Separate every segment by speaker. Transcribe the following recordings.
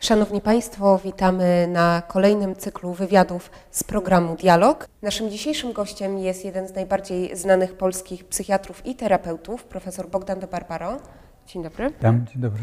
Speaker 1: Szanowni Państwo, witamy na kolejnym cyklu wywiadów z programu Dialog. Naszym dzisiejszym gościem jest jeden z najbardziej znanych polskich psychiatrów i terapeutów, profesor Bogdan de Barbaro. Dzień dobry.
Speaker 2: Tam, dzień dobry.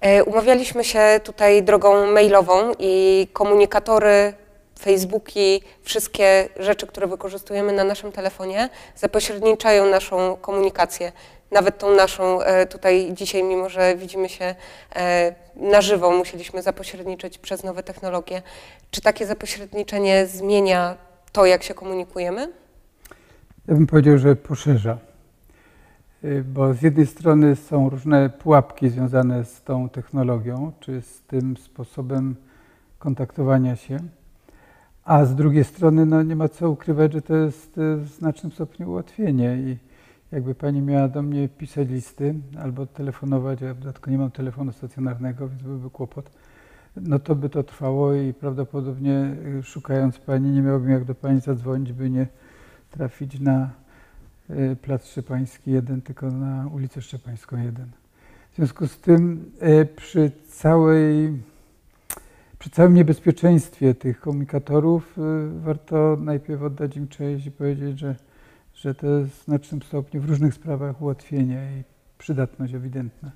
Speaker 1: E, Umawialiśmy się tutaj drogą mailową i komunikatory, Facebooki, wszystkie rzeczy, które wykorzystujemy na naszym telefonie, zapośredniczają naszą komunikację. Nawet tą naszą e, tutaj dzisiaj, mimo że widzimy się e, na żywo, musieliśmy zapośredniczyć przez nowe technologie. Czy takie zapośredniczenie zmienia to, jak się komunikujemy?
Speaker 2: Ja bym powiedział, że poszerza. Y, Bo z jednej strony są różne pułapki związane z tą technologią, czy z tym sposobem kontaktowania się, a z drugiej strony no, nie ma co ukrywać, że to jest w znacznym stopniu ułatwienie i jakby pani miała do mnie pisać listy albo telefonować, ja w dodatku nie mam telefonu stacjonarnego, więc byłby kłopot, no to by to trwało i prawdopodobnie y, szukając pani nie miałbym jak do pani zadzwonić, by nie trafić na y, Plac Szczepański 1, tylko na ulicę Szczepańską 1. W związku z tym y, przy całej przy całym niebezpieczeństwie tych komunikatorów warto najpierw oddać im cześć i powiedzieć, że, że to jest w znacznym stopniu w różnych sprawach ułatwienie i przydatność ewidentna.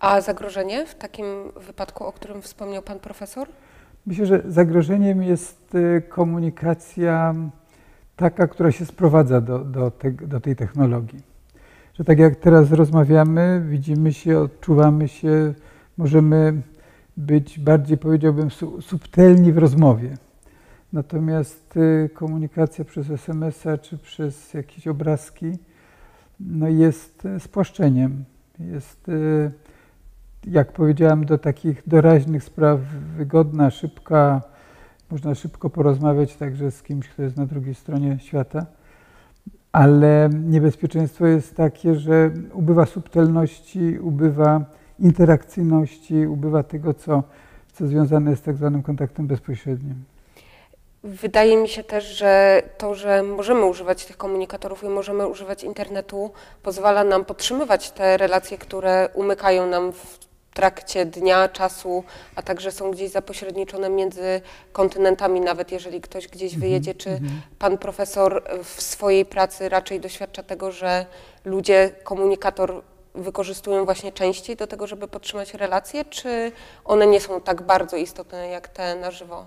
Speaker 1: A zagrożenie w takim wypadku, o którym wspomniał pan profesor?
Speaker 2: Myślę, że zagrożeniem jest y, komunikacja taka, która się sprowadza do, do, te, do tej technologii. Że tak jak teraz rozmawiamy, widzimy się, odczuwamy się, możemy być bardziej, powiedziałbym, su, subtelni w rozmowie. Natomiast y, komunikacja przez SMS-a czy przez jakieś obrazki no jest y, spłaszczeniem. Jest, y, jak powiedziałem, do takich doraźnych spraw wygodna, szybka, można szybko porozmawiać także z kimś, kto jest na drugiej stronie świata, ale niebezpieczeństwo jest takie, że ubywa subtelności, ubywa interakcyjności, ubywa tego, co, co związane jest z tak zwanym kontaktem bezpośrednim.
Speaker 1: Wydaje mi się też, że to, że możemy używać tych komunikatorów i możemy używać internetu, pozwala nam podtrzymywać te relacje, które umykają nam w trakcie dnia, czasu, a także są gdzieś zapośredniczone między kontynentami, nawet jeżeli ktoś gdzieś wyjedzie. Czy pan profesor w swojej pracy raczej doświadcza tego, że ludzie komunikator wykorzystują właśnie częściej do tego, żeby podtrzymać relacje, czy one nie są tak bardzo istotne jak te na żywo?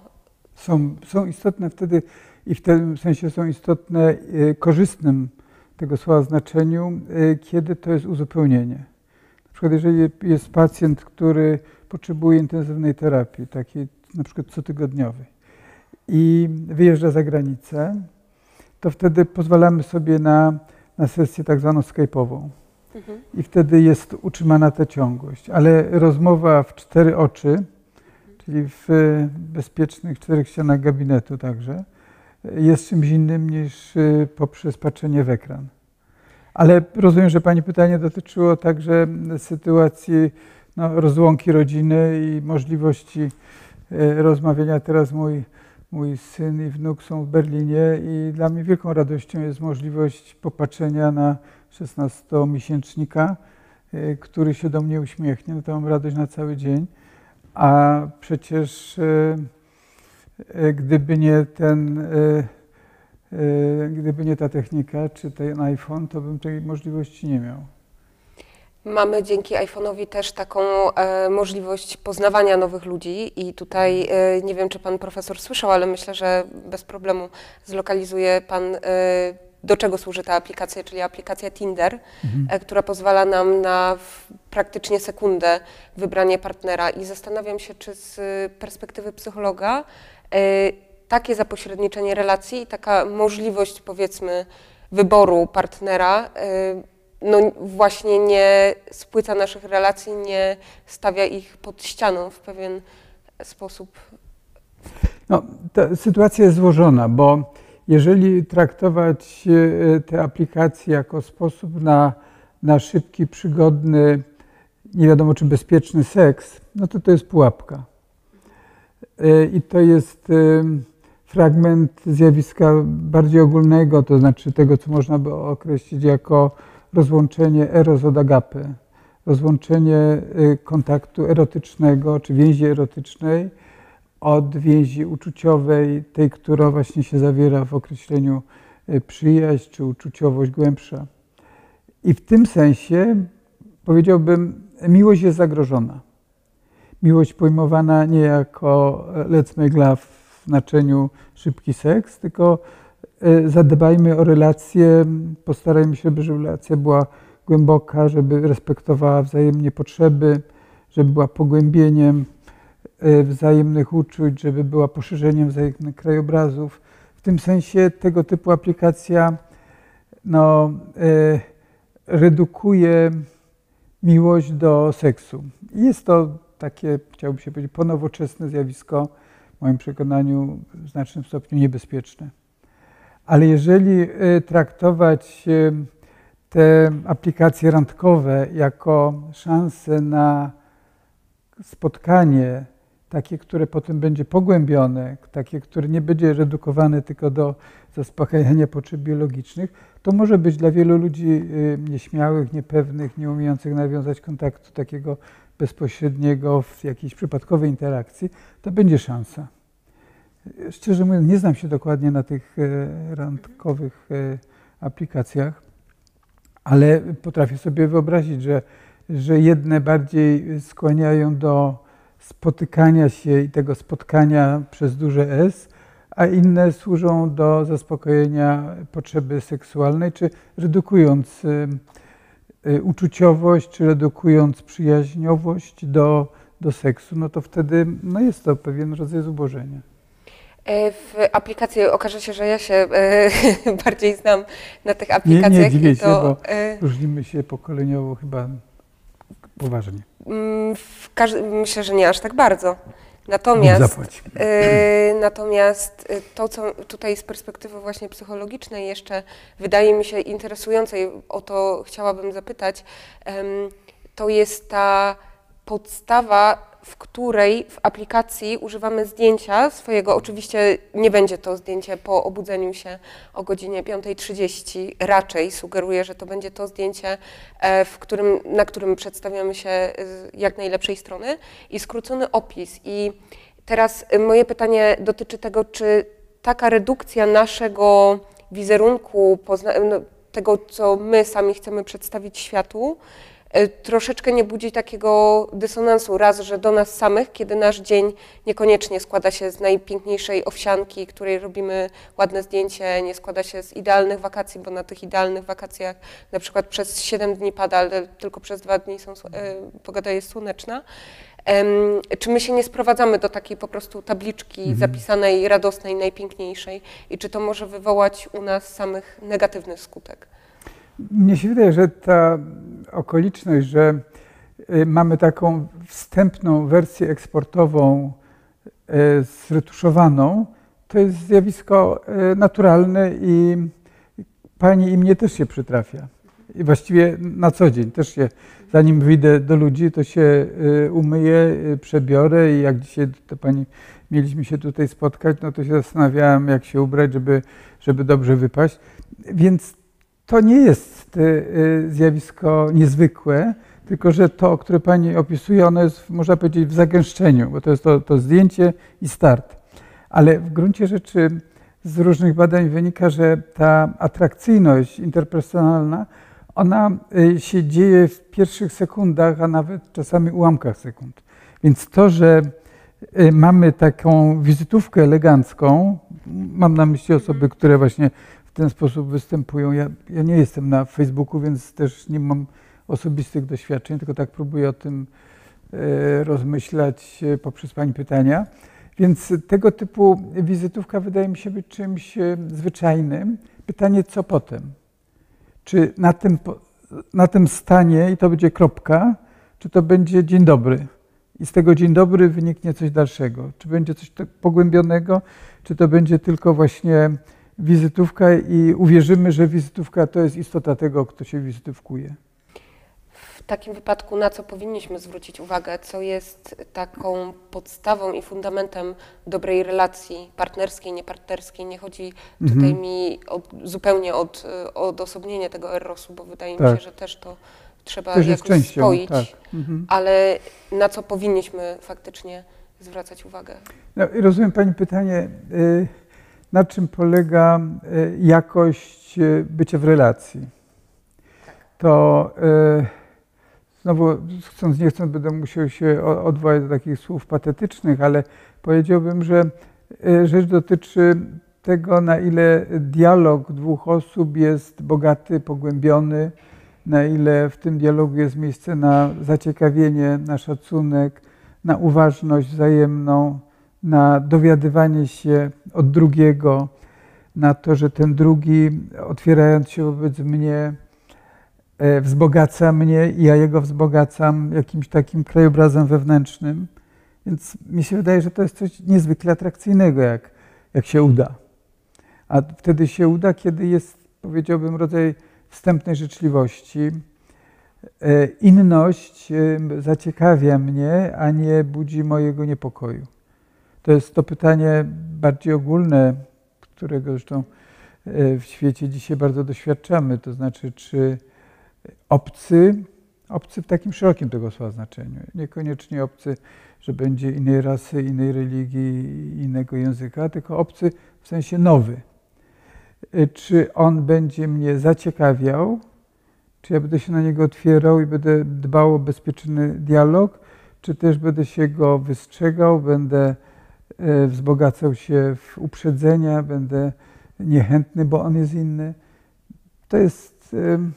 Speaker 2: Są, są istotne wtedy i w tym sensie są istotne y, korzystnym tego słowa znaczeniu, y, kiedy to jest uzupełnienie. Na przykład jeżeli jest pacjent, który potrzebuje intensywnej terapii, takiej na przykład cotygodniowej i wyjeżdża za granicę, to wtedy pozwalamy sobie na, na sesję tak zwaną skype'ową. I wtedy jest utrzymana ta ciągłość. Ale rozmowa w cztery oczy, czyli w bezpiecznych czterech ścianach gabinetu także, jest czymś innym niż y, poprzez patrzenie w ekran. Ale rozumiem, że Pani pytanie dotyczyło także sytuacji no, rozłąki rodziny i możliwości y, rozmawiania. Teraz mój, mój syn i wnuk są w Berlinie i dla mnie wielką radością jest możliwość popatrzenia na 16-miesięcznika, y, który się do mnie uśmiechnie. No to mam radość na cały dzień. A przecież y, y, gdyby nie ten, y, gdyby nie ta technika, czy ten iPhone, to bym tej możliwości nie miał.
Speaker 1: Mamy dzięki iPhone'owi też taką e, możliwość poznawania nowych ludzi i tutaj e, nie wiem, czy pan profesor słyszał, ale myślę, że bez problemu zlokalizuje pan, e, do czego służy ta aplikacja, czyli aplikacja Tinder, e, która pozwala nam na praktycznie sekundę wybranie partnera i zastanawiam się, czy z perspektywy psychologa e, takie zapośredniczenie relacji i taka możliwość powiedzmy wyboru partnera e, no właśnie nie spłyca naszych relacji, nie stawia ich pod ścianą w pewien sposób.
Speaker 2: No, ta sytuacja jest złożona, bo jeżeli traktować e, te aplikacje jako sposób na, na szybki, przygodny, nie wiadomo czy bezpieczny seks, no to to jest pułapka. E, I to jest e, fragment zjawiska bardziej ogólnego, to znaczy tego, co można by określić jako rozłączenie eros od agapy. rozłączenie kontaktu erotycznego czy więzi erotycznej od więzi uczuciowej, tej, która właśnie się zawiera w określeniu y, przyjaźń czy uczuciowość głębsza. I w tym sensie powiedziałbym, miłość jest zagrożona. Miłość pojmowana nie jako let's make love w znaczeniu szybki seks, tylko y, zadbajmy o relacje, postarajmy się, żeby relacja była głęboka, żeby respektowała wzajemnie potrzeby, żeby była pogłębieniem e, wzajemnych uczuć, żeby była poszerzeniem wzajemnych krajobrazów. W tym sensie tego typu aplikacja no, e, redukuje miłość do seksu. Jest to takie, chciałbym się powiedzieć, ponowoczesne zjawisko, w moim przekonaniu w znacznym stopniu niebezpieczne. Ale jeżeli e, traktować te aplikacje randkowe jako szansę na spotkanie, takie, które potem będzie pogłębione, takie, które nie będzie redukowane tylko do zaspokajania potrzeb biologicznych, to może być dla wielu ludzi y, nieśmiałych, niepewnych, nieumiejących nawiązać kontaktu takiego bezpośredniego w jakiejś przypadkowej interakcji, to będzie szansa. Szczerze mówiąc, nie znam się dokładnie na tych e, randkowych aplikacjach, ale potrafię sobie wyobrazić, że, że jedne bardziej skłaniają do spotykania się i tego spotkania przez duże S, a inne służą do zaspokojenia potrzeby seksualnej, czy redukując y, y, uczuciowość, czy redukując przyjaźniowość do, do seksu, no to wtedy no jest to pewien rodzaj zubożenia.
Speaker 1: E, w aplikacji okaże się, że ja się e, bardziej znam na tych aplikacjach. Nie,
Speaker 2: nie dziwię się, to, bo e, różnimy się pokoleniowo chyba poważnie.
Speaker 1: Mm, myślę, że nie aż tak bardzo. Natomiast, natomiast to, co tutaj z perspektywy właśnie psychologicznej jeszcze wydaje mi się interesujące i o to chciałabym zapytać, to jest ta podstawa w której w aplikacji używamy zdjęcia swojego. Oczywiście nie będzie to zdjęcie po obudzeniu się o godzinie 5.30. Raczej sugeruję, że to będzie to zdjęcie, e, w którym, na którym przedstawiamy się z jak najlepszej strony i skrócony opis. I teraz moje pytanie dotyczy tego, czy taka redukcja naszego wizerunku, no, tego, co my sami chcemy przedstawić światu, troszeczkę nie budzi takiego dysonansu. Raz, że do nas samych, kiedy nasz dzień niekoniecznie składa się z najpiękniejszej owsianki, której robimy ładne zdjęcie, nie składa się z idealnych wakacji, bo na tych idealnych wakacjach na przykład przez 7 dni pada, ale tylko przez 2 dni są, e, pogoda jest słoneczna. Czy my się nie sprowadzamy do takiej po prostu tabliczki mhm. zapisanej, radosnej, najpiękniejszej i czy to może wywołać u nas samych negatywny skutek?
Speaker 2: Mnie się wydaje, że ta okoliczność, że y, mamy taką wstępną wersję eksportową y, zretuszowaną, to jest zjawisko y, naturalne i pani i mnie też się przytrafia. I właściwie na co dzień też się, zanim wyjdę do ludzi, to się umyję, przebiorę i jak dzisiaj to pani mieliśmy się tutaj spotkać, no to się zastanawiałem, jak się ubrać, żeby, żeby dobrze wypaść. Więc to nie jest y, y, zjawisko niezwykłe, tylko że to, które Pani opisuje, ono jest, można powiedzieć, w zagęszczeniu, bo to jest to, to zdjęcie i start. Ale w gruncie rzeczy z różnych badań wynika, że ta atrakcyjność interpersonalna, ona y, się dzieje w pierwszych sekundach, a nawet czasami ułamkach sekund. Więc to, że mamy taką wizytówkę elegancką, mam na myśli osoby, które właśnie w ten sposób występują. Ja, ja nie jestem na Facebooku, więc też nie mam osobistych doświadczeń, tylko tak próbuję o tym e, rozmyślać e, poprzez Pani pytania. Więc tego typu wizytówka wydaje mi się być czymś e, zwyczajnym. Pytanie, co potem? Czy na tym, na tym stanie i to będzie kropka, czy to będzie dzień dobry? I z tego dzień dobry wyniknie coś dalszego. Czy będzie coś tak pogłębionego, czy to będzie tylko właśnie wizytówka i uwierzymy, że wizytówka to jest istota tego, kto się wizytówkuje.
Speaker 1: W takim wypadku na co powinniśmy zwrócić uwagę, co jest taką podstawą i fundamentem dobrej relacji partnerskiej, niepartnerskiej? Nie chodzi mhm. tutaj mi o, zupełnie od, odosobnienie tego erosu, bo wydaje tak. mi się, że też to trzeba
Speaker 2: Też
Speaker 1: jakoś
Speaker 2: częścią,
Speaker 1: spoić,
Speaker 2: tak. Mhm.
Speaker 1: ale na co powinniśmy faktycznie zwracać uwagę?
Speaker 2: No, rozumiem Pani pytanie, y, na czym polega y, jakość y, bycia w relacji? To y, znowu, chcąc nie chcąc, będę musiał się odwołać do takich słów patetycznych, ale powiedziałbym, że rzecz dotyczy tego, na ile dialog dwóch osób jest bogaty, pogłębiony, na ile w tym dialogu jest miejsce na zaciekawienie, na szacunek, na uważność wzajemną, na dowiadywanie się od drugiego, na to, że ten drugi, otwierając się wobec mnie, e, wzbogaca mnie i ja jego wzbogacam jakimś takim krajobrazem wewnętrznym. Więc mi się wydaje, że to jest coś niezwykle atrakcyjnego, jak, jak się uda. A wtedy się uda, kiedy jest, powiedziałbym, rodzaj wstępnej życzliwości. E, Inność e, zaciekawia mnie, a nie budzi mojego niepokoju. To jest to pytanie bardziej ogólne, którego zresztą e, w świecie dzisiaj bardzo doświadczamy. To znaczy, czy obcy, obcy w takim szerokim tego słowa znaczeniu, niekoniecznie obcy, że będzie innej rasy, innej religii, innego języka, tylko obcy w sensie nowy. E, Czy on będzie mnie zaciekawiał, czy ja będę się na niego otwierał i będę dbał o bezpieczny dialog, czy też będę się go wystrzegał, będę wzbogacał się w uprzedzenia, będę niechętny, bo on jest inny. To jest, em,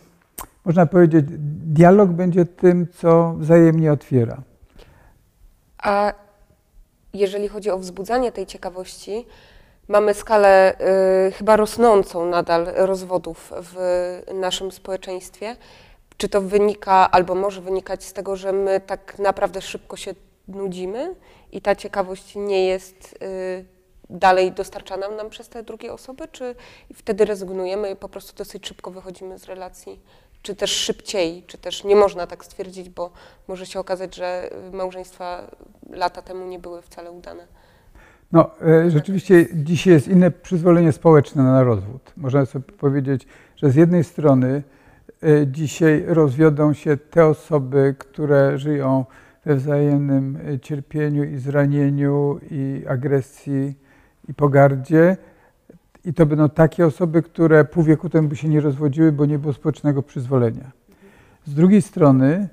Speaker 2: można powiedzieć, dialog będzie tym, co wzajemnie otwiera.
Speaker 1: A jeżeli chodzi o wzbudzanie tej ciekawości, mamy skalę y, chyba rosnącą nadal rozwodów w naszym społeczeństwie. Czy to wynika, albo może wynikać z tego, że my tak naprawdę szybko się nudzimy i ta ciekawość nie jest y, dalej dostarczana nam przez te drugie osoby, czy wtedy rezygnujemy i po prostu dosyć szybko wychodzimy z relacji? Czy też szybciej, czy też nie można tak stwierdzić, bo może się okazać, że y, małżeństwa lata temu nie były wcale udane.
Speaker 2: No, e, rzeczywiście dzisiaj jest inne przyzwolenie społeczne na rozwód. Można sobie powiedzieć, że z jednej strony e, dzisiaj rozwiodą się te osoby, które żyją we wzajemnym e, cierpieniu i zranieniu i agresji i pogardzie. I to będą takie osoby, które pół wieku temu by się nie rozwodziły, bo nie było społecznego przyzwolenia. Z drugiej strony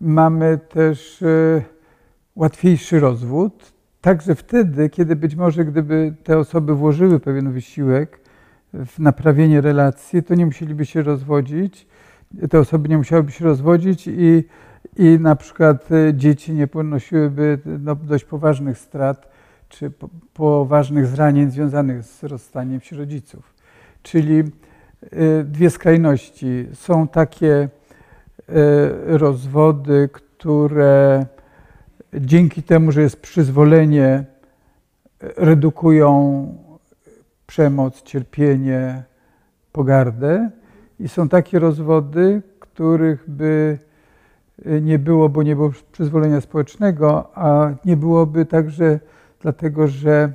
Speaker 2: mamy też e, łatwiejszy rozwód, także wtedy, kiedy być może gdyby te osoby włożyły pewien wysiłek w naprawienie relacji, to nie musieliby się rozwodzić, te osoby nie musiałyby się rozwodzić i, i na przykład e, dzieci nie ponosiłyby no, dość poważnych strat czy po, poważnych zranień związanych z rozstaniem się rodziców. Czyli e, dwie skrajności. Są takie e, rozwody, które dzięki temu, że jest przyzwolenie, redukują przemoc, cierpienie, pogardę. I są takie rozwody, których by nie było, bo nie było przyzwolenia społecznego, a nie byłoby także dlatego, że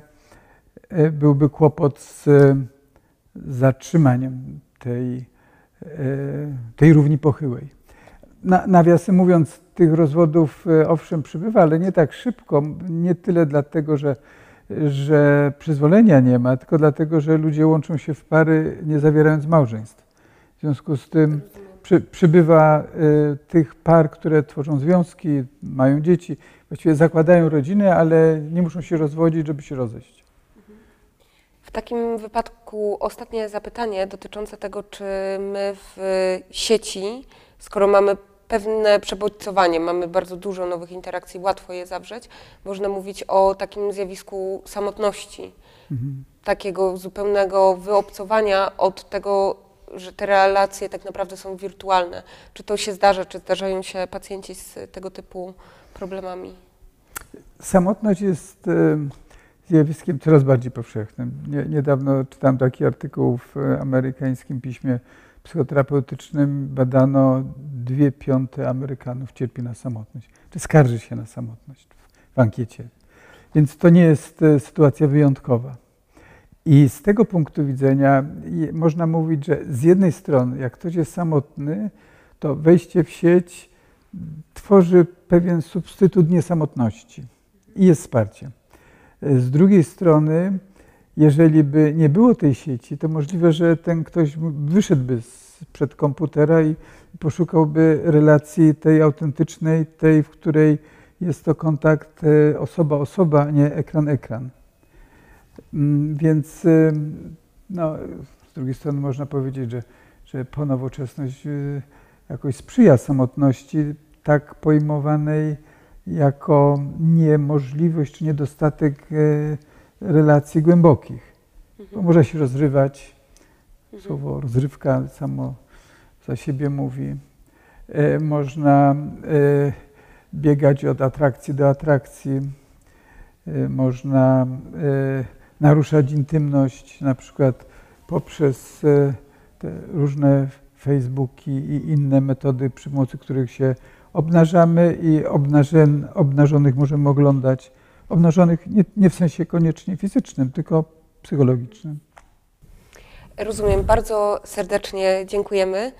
Speaker 2: byłby kłopot z zatrzymaniem tej, tej równi pochyłej. Na, nawiasem mówiąc, tych rozwodów e, owszem przybywa, ale nie tak szybko. Nie tyle dlatego, że, że przyzwolenia nie ma, tylko dlatego, że ludzie łączą się w pary, nie zawierając małżeństw. W związku z tym przy, przybywa y, tych par, które tworzą związki, mają dzieci, właściwie zakładają rodzinę, ale nie muszą się rozwodzić, żeby się rozejść.
Speaker 1: W takim wypadku ostatnie zapytanie dotyczące tego, czy my w sieci, skoro mamy pewne przebodźcowanie, mamy bardzo dużo nowych interakcji, łatwo je zawrzeć, można mówić o takim zjawisku samotności,
Speaker 2: Mhm.
Speaker 1: takiego zupełnego wyobcowania od tego, że te relacje tak naprawdę są wirtualne. Czy to się zdarza, czy zdarzają się pacjenci z tego typu problemami?
Speaker 2: Samotność jest e, zjawiskiem coraz bardziej powszechnym. Nie, niedawno czytałem taki artykuł w e, amerykańskim piśmie psychoterapeutycznym. Badano dwie piąte Amerykanów cierpi na samotność, czy skarży się na samotność w, w ankiecie. Więc to nie jest e, sytuacja wyjątkowa. I z tego punktu widzenia można mówić, że z jednej strony, jak ktoś jest samotny, to wejście w sieć tworzy pewien substytut niesamotności i jest wsparcie. Z drugiej strony, jeżeli by nie było tej sieci, to możliwe, że ten ktoś wyszedłby przed komputera i poszukałby relacji tej autentycznej, tej, w której jest to kontakt osoba-osoba, a nie ekran-ekran. Więc no, z drugiej strony można powiedzieć, że, że ponowoczesność jakoś sprzyja samotności tak pojmowanej jako niemożliwość czy niedostatek relacji głębokich. Bo można się rozrywać. Słowo rozrywka samo za siebie mówi. Można biegać od atrakcji do atrakcji. Można naruszać intymność, na przykład poprzez te różne Facebooki i inne metody, przy pomocy których się obnażamy i obnażen, obnażonych możemy oglądać. Obnażonych nie, nie w sensie koniecznie fizycznym, tylko psychologicznym.
Speaker 1: Rozumiem. Bardzo serdecznie dziękujemy.